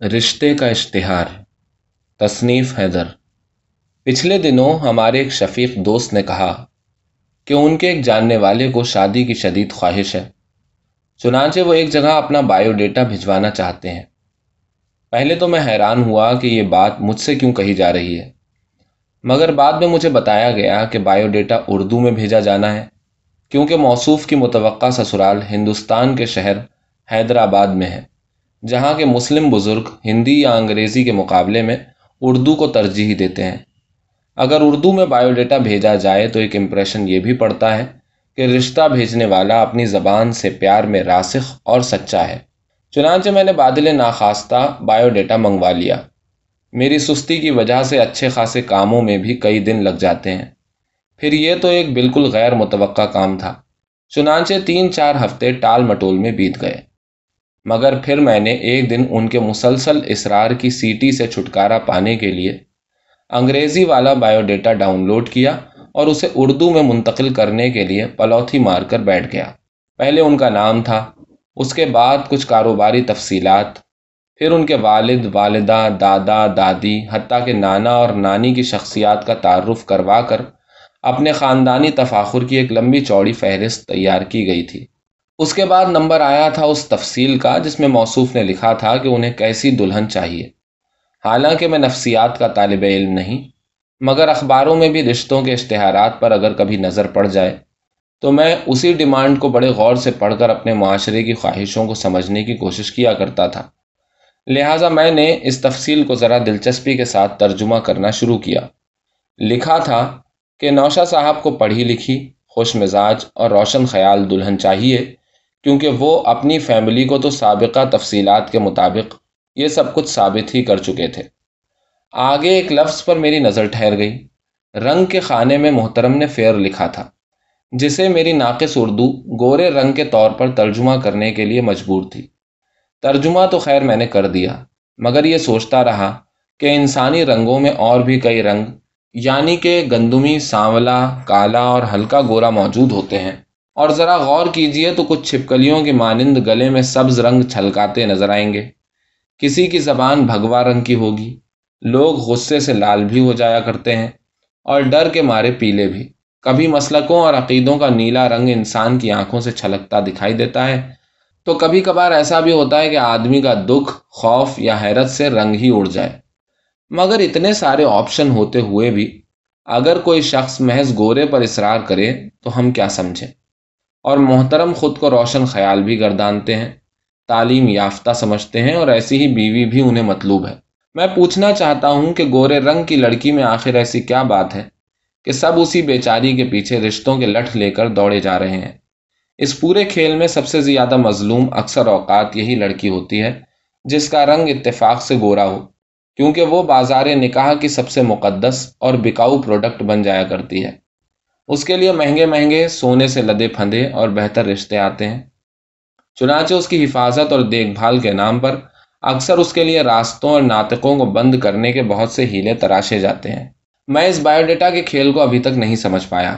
رشتے کا اشتہار۔ تصنیف حیدر۔ پچھلے دنوں ہمارے ایک شفیق دوست نے کہا کہ ان کے ایک جاننے والے کو شادی کی شدید خواہش ہے۔ چنانچہ وہ ایک جگہ اپنا بایو ڈیٹا بھجوانا چاہتے ہیں۔ پہلے تو میں حیران ہوا کہ یہ بات مجھ سے کیوں کہی جا رہی ہے۔ مگر بعد میں مجھے بتایا گیا کہ بایو ڈیٹا اردو میں بھیجا جانا ہے، کیونکہ موصوف کی متوقع سسرال ہندوستان کے شہر حیدرآباد میں ہے۔ جہاں کے مسلم بزرگ ہندی یا انگریزی کے مقابلے میں اردو کو ترجیح دیتے ہیں۔ اگر اردو میں بایو ڈیٹا بھیجا جائے تو ایک امپریشن یہ بھی پڑتا ہے کہ رشتہ بھیجنے والا اپنی زبان سے پیار میں راسخ اور سچا ہے۔ چنانچہ میں نے بادل ناخواستہ بایو ڈیٹا منگوا لیا۔ میری سستی کی وجہ سے اچھے خاصے کاموں میں بھی کئی دن لگ جاتے ہیں۔ پھر یہ تو ایک بالکل غیر متوقع کام تھا۔ چنانچہ تین چار ہفتے ٹال مٹول میں بیت گئے۔ مگر پھر میں نے ایک دن ان کے مسلسل اسرار کی سیٹی سے چھٹکارا پانے کے لیے انگریزی والا بایو ڈیٹا ڈاؤن لوڈ کیا اور اسے اردو میں منتقل کرنے کے لیے پلوتھی مار کر بیٹھ گیا۔ پہلے ان کا نام تھا، اس کے بعد کچھ کاروباری تفصیلات، پھر ان کے والد، والدہ، دادا، دادی، حتیٰ کہ نانا اور نانی کی شخصیات کا تعارف کروا کر اپنے خاندانی تفاخر کی ایک لمبی چوڑی فہرست تیار کی گئی تھی۔ اس کے بعد نمبر آیا تھا اس تفصیل کا جس میں موصوف نے لکھا تھا کہ انہیں کیسی دلہن چاہیے۔ حالانکہ میں نفسیات کا طالب علم نہیں، مگر اخباروں میں بھی رشتوں کے اشتہارات پر اگر کبھی نظر پڑ جائے، تو میں اسی ڈیمانڈ کو بڑے غور سے پڑھ کر اپنے معاشرے کی خواہشوں کو سمجھنے کی کوشش کیا کرتا تھا۔ لہٰذا میں نے اس تفصیل کو ذرا دلچسپی کے ساتھ ترجمہ کرنا شروع کیا۔ لکھا تھا کہ نوشا صاحب کو پڑھی لکھی، خوش مزاج اور روشن خیال دلہن چاہیے کیونکہ وہ اپنی فیملی کو تو سابقہ تفصیلات کے مطابق یہ سب کچھ ثابت ہی کر چکے تھے۔ آگے ایک لفظ پر میری نظر ٹھہر گئی۔ رنگ کے خانے میں محترم نے فیر لکھا تھا، جسے میری ناقص اردو گورے رنگ کے طور پر ترجمہ کرنے کے لیے مجبور تھی۔ ترجمہ تو خیر میں نے کر دیا، مگر یہ سوچتا رہا کہ انسانی رنگوں میں اور بھی کئی رنگ یعنی کہ گندمی، سانولا، کالا اور ہلکا گورا موجود ہوتے ہیں۔ اور ذرا غور کیجیے تو کچھ چھپکلیوں کے مانند گلے میں سبز رنگ چھلکاتے نظر آئیں گے۔ کسی کی زبان بھگوا رنگ کی ہوگی۔ لوگ غصے سے لال بھی ہو جایا کرتے ہیں اور ڈر کے مارے پیلے بھی۔ کبھی مسلکوں اور عقیدوں کا نیلا رنگ انسان کی آنکھوں سے چھلکتا دکھائی دیتا ہے۔ تو کبھی کبھار ایسا بھی ہوتا ہے کہ آدمی کا دکھ، خوف یا حیرت سے رنگ ہی اڑ جائے۔ مگر اتنے سارے آپشن ہوتے ہوئے بھی اگر کوئی شخص محض گورے پر اصرار کرے تو ہم کیا سمجھیں؟ اور محترم خود کو روشن خیال بھی گردانتے ہیں، تعلیم یافتہ سمجھتے ہیں اور ایسی ہی بیوی بھی انہیں مطلوب ہے۔ میں پوچھنا چاہتا ہوں کہ گورے رنگ کی لڑکی میں آخر ایسی کیا بات ہے کہ سب اسی بیچاری کے پیچھے رشتوں کے لٹھ لے کر دوڑے جا رہے ہیں۔ اس پورے کھیل میں سب سے زیادہ مظلوم اکثر اوقات یہی لڑکی ہوتی ہے جس کا رنگ اتفاق سے گورا ہو، کیونکہ وہ بازار نکاح کی سب سے مقدس اور بکاؤ پروڈکٹ بن جایا کرتی ہے۔ اس کے لیے مہنگے مہنگے سونے سے لدے پھندے اور بہتر رشتے آتے ہیں۔ چنانچہ اس کی حفاظت اور دیکھ بھال کے نام پر اکثر اس کے لیے راستوں اور ناطقوں کو بند کرنے کے بہت سے ہیلے تراشے جاتے ہیں۔ میں اس بایو ڈیٹا کے کھیل کو ابھی تک نہیں سمجھ پایا۔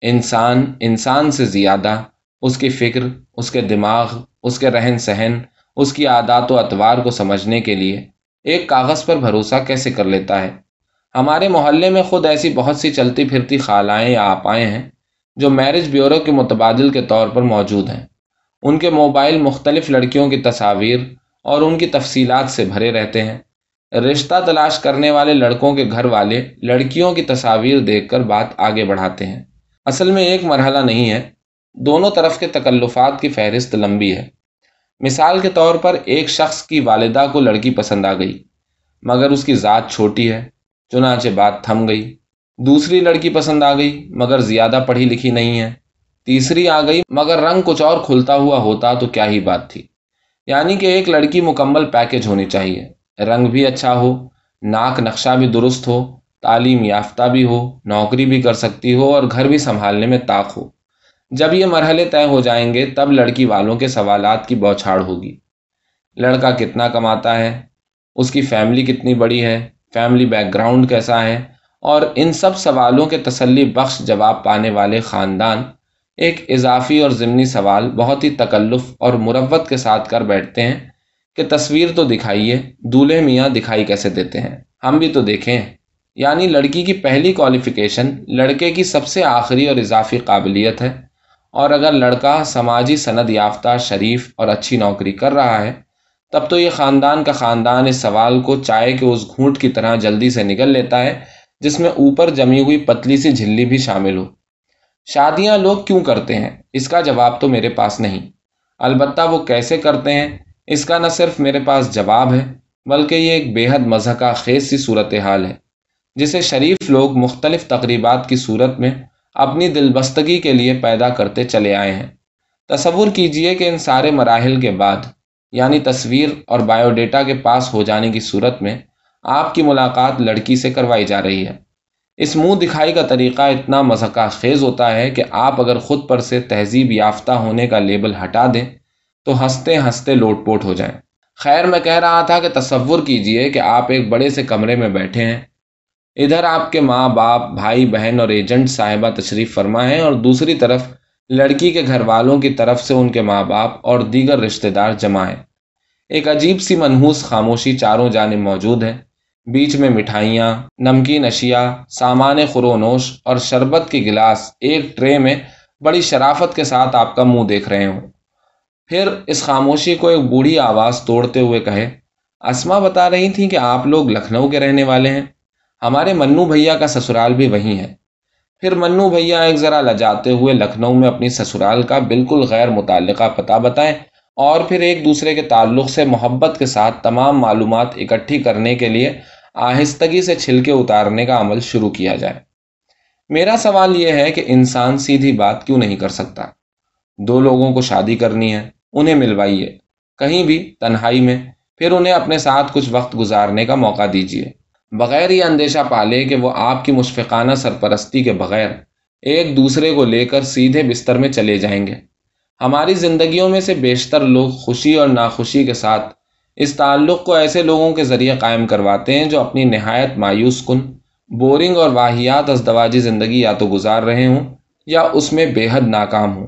انسان انسان سے زیادہ اس کی فکر، اس کے دماغ، اس کے رہن سہن، اس کی عادات و اطوار کو سمجھنے کے لیے ایک کاغذ پر بھروسہ کیسے کر لیتا ہے؟ ہمارے محلے میں خود ایسی بہت سی چلتی پھرتی خالائیں یا آپائیں ہیں جو میرج بیورو کے متبادل کے طور پر موجود ہیں۔ ان کے موبائل مختلف لڑکیوں کی تصاویر اور ان کی تفصیلات سے بھرے رہتے ہیں۔ رشتہ تلاش کرنے والے لڑکوں کے گھر والے لڑکیوں کی تصاویر دیکھ کر بات آگے بڑھاتے ہیں۔ اصل میں ایک مرحلہ نہیں ہے، دونوں طرف کے تکلفات کی فہرست لمبی ہے۔ مثال کے طور پر ایک شخص کی والدہ کو لڑکی پسند آ گئی، مگر اس کی ذات چھوٹی ہے۔ چنانچہ بات تھم گئی۔ دوسری لڑکی پسند آ گئی، مگر زیادہ پڑھی لکھی نہیں ہے۔ تیسری آ گئی، مگر رنگ کچھ اور کھلتا ہوا ہوتا تو کیا ہی بات تھی۔ یعنی کہ ایک لڑکی مکمل پیکج ہونی چاہیے۔ رنگ بھی اچھا ہو، ناک نقشہ بھی درست ہو، تعلیم یافتہ بھی ہو، نوکری بھی کر سکتی ہو اور گھر بھی سنبھالنے میں طاق ہو۔ جب یہ مرحلے طے ہو جائیں گے، تب لڑکی والوں کے سوالات کی بوچھاڑ ہوگی۔ لڑکا کتنا کماتا ہے؟ اس کی فیملی کتنی بڑی ہے؟ فیملی بیک گراؤنڈ کیسا ہے اور ان سب سوالوں کے تسلی بخش جواب پانے والے خاندان ایک اضافی اور ضمنی سوال بہت ہی تکلف اور مروت کے ساتھ کر بیٹھتے ہیں کہ تصویر تو دکھائیے، دولہے میاں دکھائی کیسے دیتے ہیں؟ ہم بھی تو دیکھیں۔ یعنی لڑکی کی پہلی کوالیفیکیشن لڑکے کی سب سے آخری اور اضافی قابلیت ہے۔ اور اگر لڑکا سماجی سند یافتہ، شریف اور اچھی نوکری کر رہا ہے تب تو یہ خاندان کا خاندان اس سوال کو چائے کے اس گھونٹ کی طرح جلدی سے نگل لیتا ہے، جس میں اوپر جمی ہوئی پتلی سی جھلی بھی شامل ہو۔ شادیاں لوگ کیوں کرتے ہیں؟ اس کا جواب تو میرے پاس نہیں۔ البتہ وہ کیسے کرتے ہیں؟ اس کا نہ صرف میرے پاس جواب ہے، بلکہ یہ ایک بے حد مذہقہ خیز سی صورت حال ہے، جسے شریف لوگ مختلف تقریبات کی صورت میں اپنی دل بستگی کے لیے پیدا کرتے چلے آئے ہیں۔ تصور کیجیے کہ ان سارے مراحل کے بعد یعنی تصویر اور بایو ڈیٹا کے پاس ہو جانے کی صورت میں آپ کی ملاقات لڑکی سے کروائی جا رہی ہے۔ اس منہ دکھائی کا طریقہ اتنا مذہقہ خیز ہوتا ہے کہ آپ اگر خود پر سے تہذیب یافتہ ہونے کا لیبل ہٹا دیں تو ہنستے ہنستے لوٹ پوٹ ہو جائیں۔ خیر، میں کہہ رہا تھا کہ تصور کیجیے کہ آپ ایک بڑے سے کمرے میں بیٹھے ہیں۔ ادھر آپ کے ماں باپ، بھائی بہن اور ایجنٹ صاحبہ تشریف فرما ہیں اور دوسری طرف لڑکی کے گھر والوں کی طرف سے ان کے ماں باپ اور دیگر رشتہ دار جمع ہیں۔ ایک عجیب سی منحوس خاموشی چاروں جانب موجود ہے بیچ میں مٹھائیاں، نمکین اشیاء، سامان خرونوش اور شربت کی گلاس ایک ٹرے میں بڑی شرافت کے ساتھ آپ کا منہ دیکھ رہے ہوں۔ پھر اس خاموشی کو ایک بوڑھی آواز توڑتے ہوئے کہے، اسما بتا رہی تھی کہ آپ لوگ لکھنؤ کے رہنے والے ہیں۔ ہمارے منو بھیا کا سسرال بھی وہی ہے۔ پھر منو بھیا ایک ذرا لجاتے ہوئے لکھنؤ میں اپنی سسرال کا بالکل غیر متعلقہ پتہ بتائیں۔ اور پھر ایک دوسرے کے تعلق سے محبت کے ساتھ تمام معلومات اکٹھی کرنے کے لیے آہستگی سے چھلکے اتارنے کا عمل شروع کیا جائے۔ میرا سوال یہ ہے کہ انسان سیدھی بات کیوں نہیں کر سکتا؟ دو لوگوں کو شادی کرنی ہے، انہیں ملوائیے۔ کہیں بھی تنہائی میں، پھر انہیں اپنے ساتھ کچھ وقت گزارنے کا موقع دیجیے۔ بغیر یہ اندیشہ پالے کہ وہ آپ کی مشفقانہ سرپرستی کے بغیر ایک دوسرے کو لے کر سیدھے بستر میں چلے جائیں گے۔ ہماری زندگیوں میں سے بیشتر لوگ خوشی اور ناخوشی کے ساتھ اس تعلق کو ایسے لوگوں کے ذریعے قائم کرواتے ہیں جو اپنی نہایت مایوس کن، بورنگ اور واحیات ازدواجی زندگی یا تو گزار رہے ہوں یا اس میں بے حد ناکام ہوں۔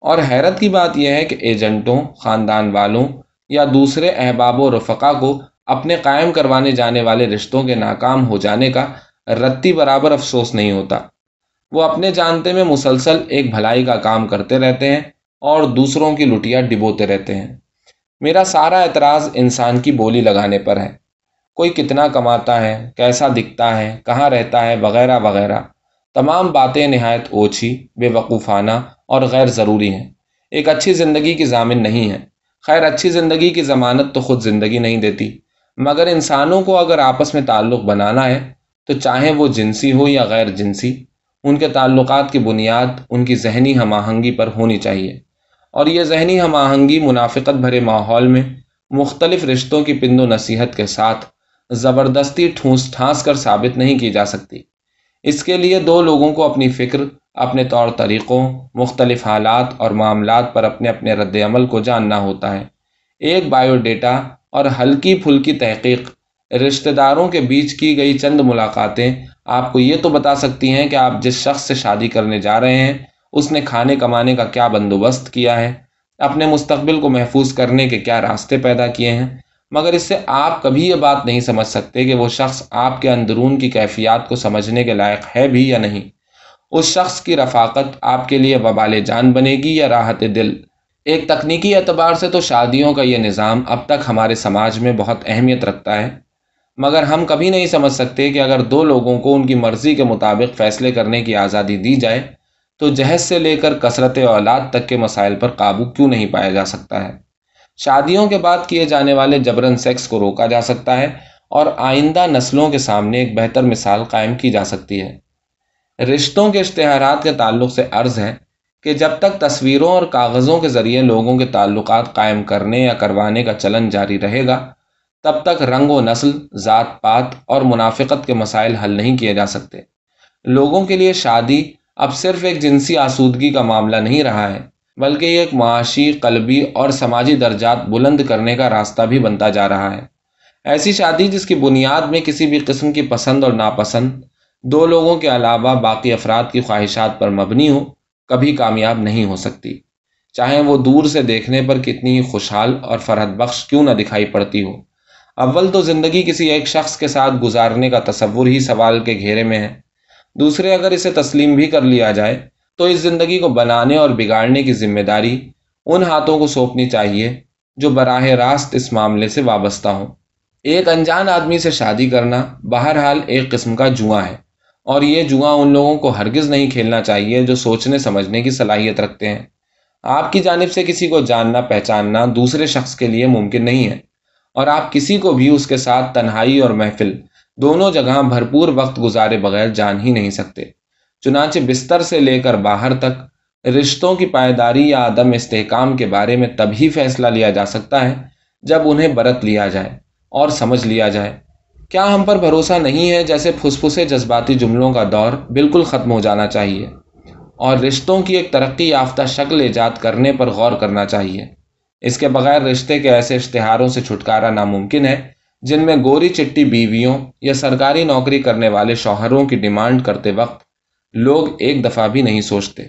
اور حیرت کی بات یہ ہے کہ ایجنٹوں، خاندان والوں یا دوسرے احباب و رفقا کو اپنے قائم کروانے جانے والے رشتوں کے ناکام ہو جانے کا رتی برابر افسوس نہیں ہوتا۔ وہ اپنے جانتے میں مسلسل ایک بھلائی کا کام کرتے رہتے ہیں اور دوسروں کی لٹیا ڈبوتے رہتے ہیں۔ میرا سارا اعتراض انسان کی بولی لگانے پر ہے۔ کوئی کتنا کماتا ہے، کیسا دکھتا ہے، کہاں رہتا ہے، وغیرہ وغیرہ۔ تمام باتیں نہایت اوچھی، بے وقوفانہ اور غیر ضروری ہیں۔ ایک اچھی زندگی کی ضامن نہیں ہے۔ خیر، اچھی زندگی کی ضمانت تو خود زندگی نہیں دیتی۔ مگر انسانوں کو اگر آپس میں تعلق بنانا ہے، تو چاہے وہ جنسی ہو یا غیر جنسی، ان کے تعلقات کی بنیاد، ان کی ذہنی ہم آہنگی پر ہونی چاہیے۔ اور یہ ذہنی ہم آہنگی منافقت بھرے ماحول میں مختلف رشتوں کی پند و نصیحت کے ساتھ زبردستی ٹھونس ٹھانس کر ثابت نہیں کی جا سکتی۔ اس کے لیے دو لوگوں کو اپنی فکر، اپنے طور طریقوں، مختلف حالات اور معاملات پر اپنے اپنے رد عمل کو جاننا ہوتا ہے۔ ایک بایو ڈیٹا اور ہلکی پھلکی تحقیق۔ رشتہ داروں کے بیچ کی گئی چند ملاقاتیں آپ کو یہ تو بتا سکتی ہیں کہ آپ جس شخص سے شادی کرنے جا رہے ہیں اس نے کھانے کمانے کا کیا بندوبست کیا ہے؟ اپنے مستقبل کو محفوظ کرنے کے کیا راستے پیدا کیے ہیں؟ مگر اس سے آپ کبھی یہ بات نہیں سمجھ سکتے کہ وہ شخص آپ کے اندرون کی کیفیات کو سمجھنے کے لائق ہے بھی یا نہیں۔ اس شخص کی رفاقت آپ کے لیے وبال جان بنے گی یا راحت دل؟ ایک تکنیکی اعتبار سے تو شادیوں کا یہ نظام اب تک ہمارے سماج میں بہت اہمیت رکھتا ہے۔ مگر ہم کبھی نہیں سمجھ سکتے کہ اگر دو لوگوں کو ان کی مرضی کے مطابق فیصلے کرنے کی آزادی دی جائے تو جہیز سے لے کر کثرت اولاد تک کے مسائل پر قابو کیوں نہیں پایا جا سکتا ہے؟ شادیوں کے بعد کیے جانے والے جبرن سیکس کو روکا جا سکتا ہے اور آئندہ نسلوں کے سامنے ایک بہتر مثال قائم کی جا سکتی ہے۔ رشتوں کے اشتہارات کے تعلق سے عرض ہے کہ جب تک تصویروں اور کاغذوں کے ذریعے لوگوں کے تعلقات قائم کرنے یا کروانے کا چلن جاری رہے گا، تب تک رنگ و نسل، ذات، پات اور منافقت کے مسائل حل نہیں کیے جا سکتے۔ لوگوں کے لیے شادی اب صرف ایک جنسی آسودگی کا معاملہ نہیں رہا ہے، بلکہ یہ ایک معاشی، قلبی اور سماجی درجات بلند کرنے کا راستہ بھی بنتا جا رہا ہے۔ ایسی شادی جس کی بنیاد میں کسی بھی قسم کی پسند اور ناپسند، دو لوگوں کے علاوہ باقی افراد کی خواہشات پر مبنی ہو، کبھی کامیاب نہیں ہو سکتی۔ چاہے وہ دور سے دیکھنے پر کتنی خوشحال اور فرحت بخش کیوں نہ دکھائی پڑتی ہو۔ اول تو زندگی کسی ایک شخص کے ساتھ گزارنے کا تصور ہی سوال کے گھیرے میں ہے۔ دوسرے اگر اسے تسلیم بھی کر لیا جائے، تو اس زندگی کو بنانے اور بگاڑنے کی ذمہ داری ان ہاتھوں کو سونپنی چاہیے جو براہ راست اس معاملے سے وابستہ ہوں۔ ایک انجان آدمی سے شادی کرنا بہرحال ایک قسم کا جواں ہے، اور یہ جواں ان لوگوں کو ہرگز نہیں کھیلنا چاہیے جو سوچنے، سمجھنے کی صلاحیت رکھتے ہیں۔ آپ کی جانب سے کسی کو جاننا، پہچاننا دوسرے شخص کے لیے ممکن نہیں ہے، اور آپ کسی کو بھی اس کے ساتھ تنہائی اور محفل دونوں جگہ بھرپور وقت گزارے بغیر جان ہی نہیں سکتے۔ چنانچہ بستر سے لے کر باہر تک رشتوں کی پائیداری یا عدم استحکام کے بارے میں تبھی فیصلہ لیا جا سکتا ہے جب انہیں برت لیا جائے اور سمجھ لیا جائے۔ کیا ہم پر بھروسہ نہیں ہے جیسے پھسپھسے جذباتی جملوں کا دور بالکل ختم ہو جانا چاہیے اور رشتوں کی ایک ترقی یافتہ شکل ایجاد کرنے پر غور کرنا چاہیے؟ اس کے بغیر رشتے کے ایسے اشتہاروں سے چھٹکارا ناممکن ہے جن میں گوری چٹی بیویوں یا سرکاری نوکری کرنے والے شوہروں کی ڈیمانڈ کرتے وقت لوگ ایک دفعہ بھی نہیں سوچتے۔